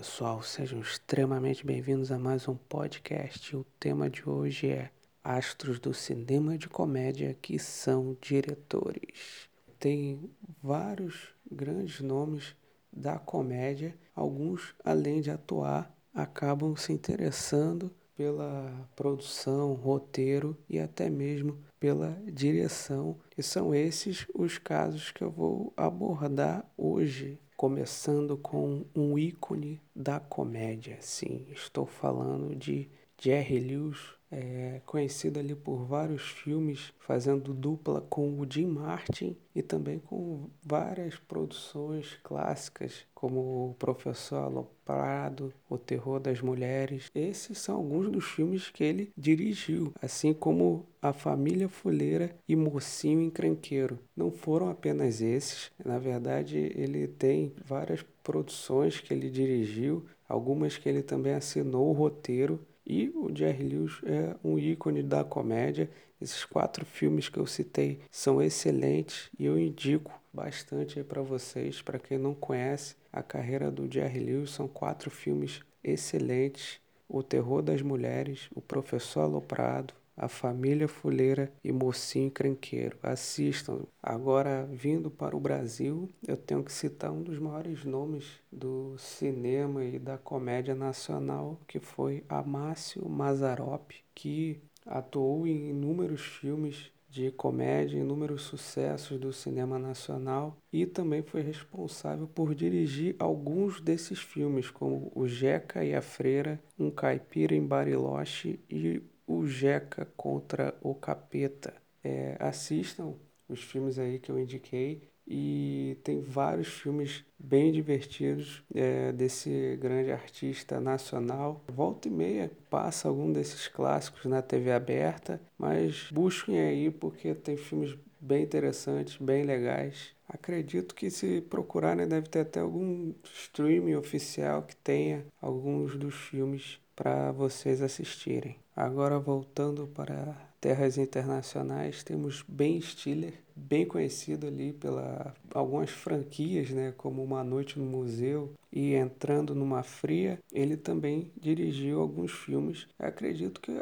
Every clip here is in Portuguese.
pessoal, sejam extremamente bem-vindos a mais um podcast. O tema de hoje é Astros do cinema de comédia que são diretores. Tem vários grandes nomes da comédia, alguns, além de atuar, acabam se interessando pela produção, roteiro e até mesmo pela direção. E são esses os casos que eu vou abordar hoje começando com um ícone da comédia. Sim, estou falando de Jerry Lewis, é, conhecido ali por vários filmes, fazendo dupla com o Jim Martin e também com várias produções clássicas, como O Professor Aloprado, O Terror das Mulheres. Esses são alguns dos filmes que ele dirigiu, assim como A Família Fuleira e Mocinho Encrenqueiro. Não foram apenas esses, na verdade, ele tem várias produções que ele dirigiu, algumas que ele também assinou o roteiro e o Jerry Lewis é um ícone da comédia. Esses quatro filmes que eu citei são excelentes e eu indico bastante para vocês, para quem não conhece a carreira do Jerry Lewis, são quatro filmes excelentes: O Terror das Mulheres, O Professor Aloprado, a Família Fuleira e Mocinho Crenqueiro. Assistam. Agora, vindo para o Brasil, eu tenho que citar um dos maiores nomes do cinema e da comédia nacional, que foi Amácio Mazarop, que atuou em inúmeros filmes de comédia, inúmeros sucessos do cinema nacional e também foi responsável por dirigir alguns desses filmes, como O Jeca e a Freira, Um Caipira em Bariloche e o Jeca contra o Capeta. É, assistam os filmes aí que eu indiquei e tem vários filmes bem divertidos é, desse grande artista nacional. Volta e meia passa algum desses clássicos na TV aberta, mas busquem aí porque tem filmes bem interessantes, bem legais. Acredito que se procurarem deve ter até algum streaming oficial que tenha alguns dos filmes para vocês assistirem. Agora voltando para terras internacionais, temos Ben Stiller, bem conhecido ali pela algumas franquias, né, como Uma Noite no Museu e Entrando numa Fria. Ele também dirigiu alguns filmes. acredito que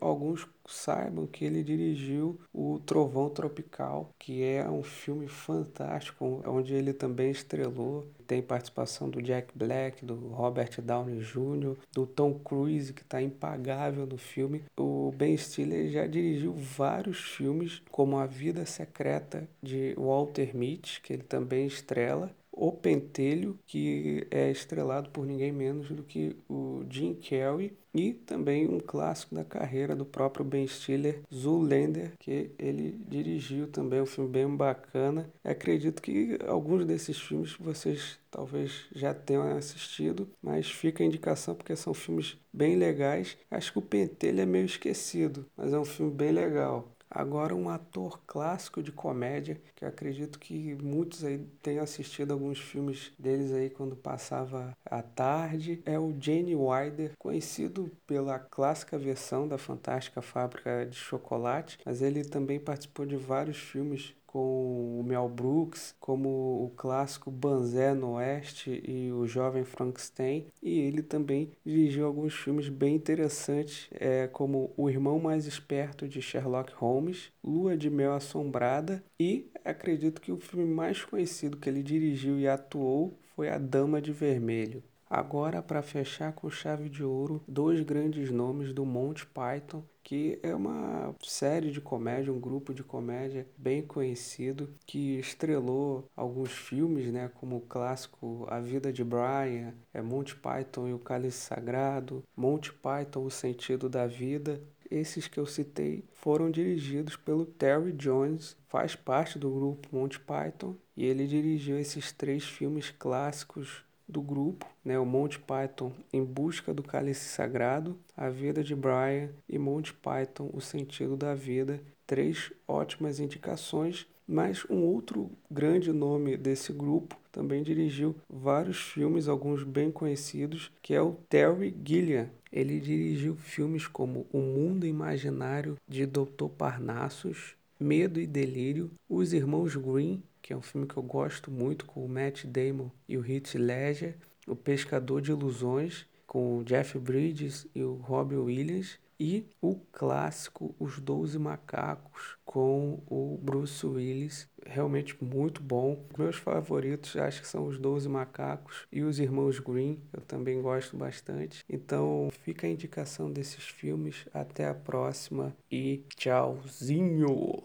alguns saibam que ele dirigiu o Trovão Tropical, que é um filme fantástico, onde ele também estrelou. Tem participação do Jack Black, do Robert Downey Jr., do Tom Cruise, que está impagável no filme. O Ben Stiller já dirigiu vários filmes, como A Vida Secreta de Walter Mitty, que ele também estrela, o Pentelho, que é estrelado por ninguém menos do que o Jim Carrey, e também um clássico da carreira do próprio Ben Stiller, Zoolander, que ele dirigiu também, um filme bem bacana. Acredito que alguns desses filmes vocês talvez já tenham assistido, mas fica a indicação porque são filmes bem legais. Acho que o Pentelho é meio esquecido, mas é um filme bem legal. Agora, um ator clássico de comédia, que eu acredito que muitos aí tenham assistido alguns filmes deles aí quando passava à tarde, é o Gene Wilder, conhecido pela clássica versão da Fantástica Fábrica de Chocolate, mas ele também participou de vários filmes com o Mel Brooks, como o clássico Banzé no Oeste e o Jovem Frankenstein, e ele também dirigiu alguns filmes bem interessantes, é, como O Irmão Mais Esperto de Sherlock Holmes, Lua de Mel Assombrada e acredito que o filme mais conhecido que ele dirigiu e atuou foi A Dama de Vermelho. Agora, para fechar com chave de ouro, dois grandes nomes do Monty Python, que é uma série de comédia, um grupo de comédia bem conhecido, que estrelou alguns filmes, né, como o clássico A Vida de Brian, é Monty Python e o Cálice Sagrado, Monty Python, O Sentido da Vida. Esses que eu citei foram dirigidos pelo Terry Jones, faz parte do grupo Monty Python, e ele dirigiu esses três filmes clássicos do grupo, né, o Monty Python em busca do cálice sagrado, a vida de Brian e Monty Python o sentido da vida, três ótimas indicações, mas um outro grande nome desse grupo também dirigiu vários filmes, alguns bem conhecidos, que é o Terry Gilliam. Ele dirigiu filmes como O Mundo Imaginário de Dr. Parnassus, Medo e Delírio, Os Irmãos Green que é um filme que eu gosto muito, com o Matt Damon e o Heath Ledger, O Pescador de Ilusões, com o Jeff Bridges e o Robbie Williams, e o clássico Os Doze Macacos com o Bruce Willis, realmente muito bom. Meus favoritos acho que são Os Doze Macacos e Os Irmãos Green, eu também gosto bastante. Então fica a indicação desses filmes. Até a próxima e tchauzinho!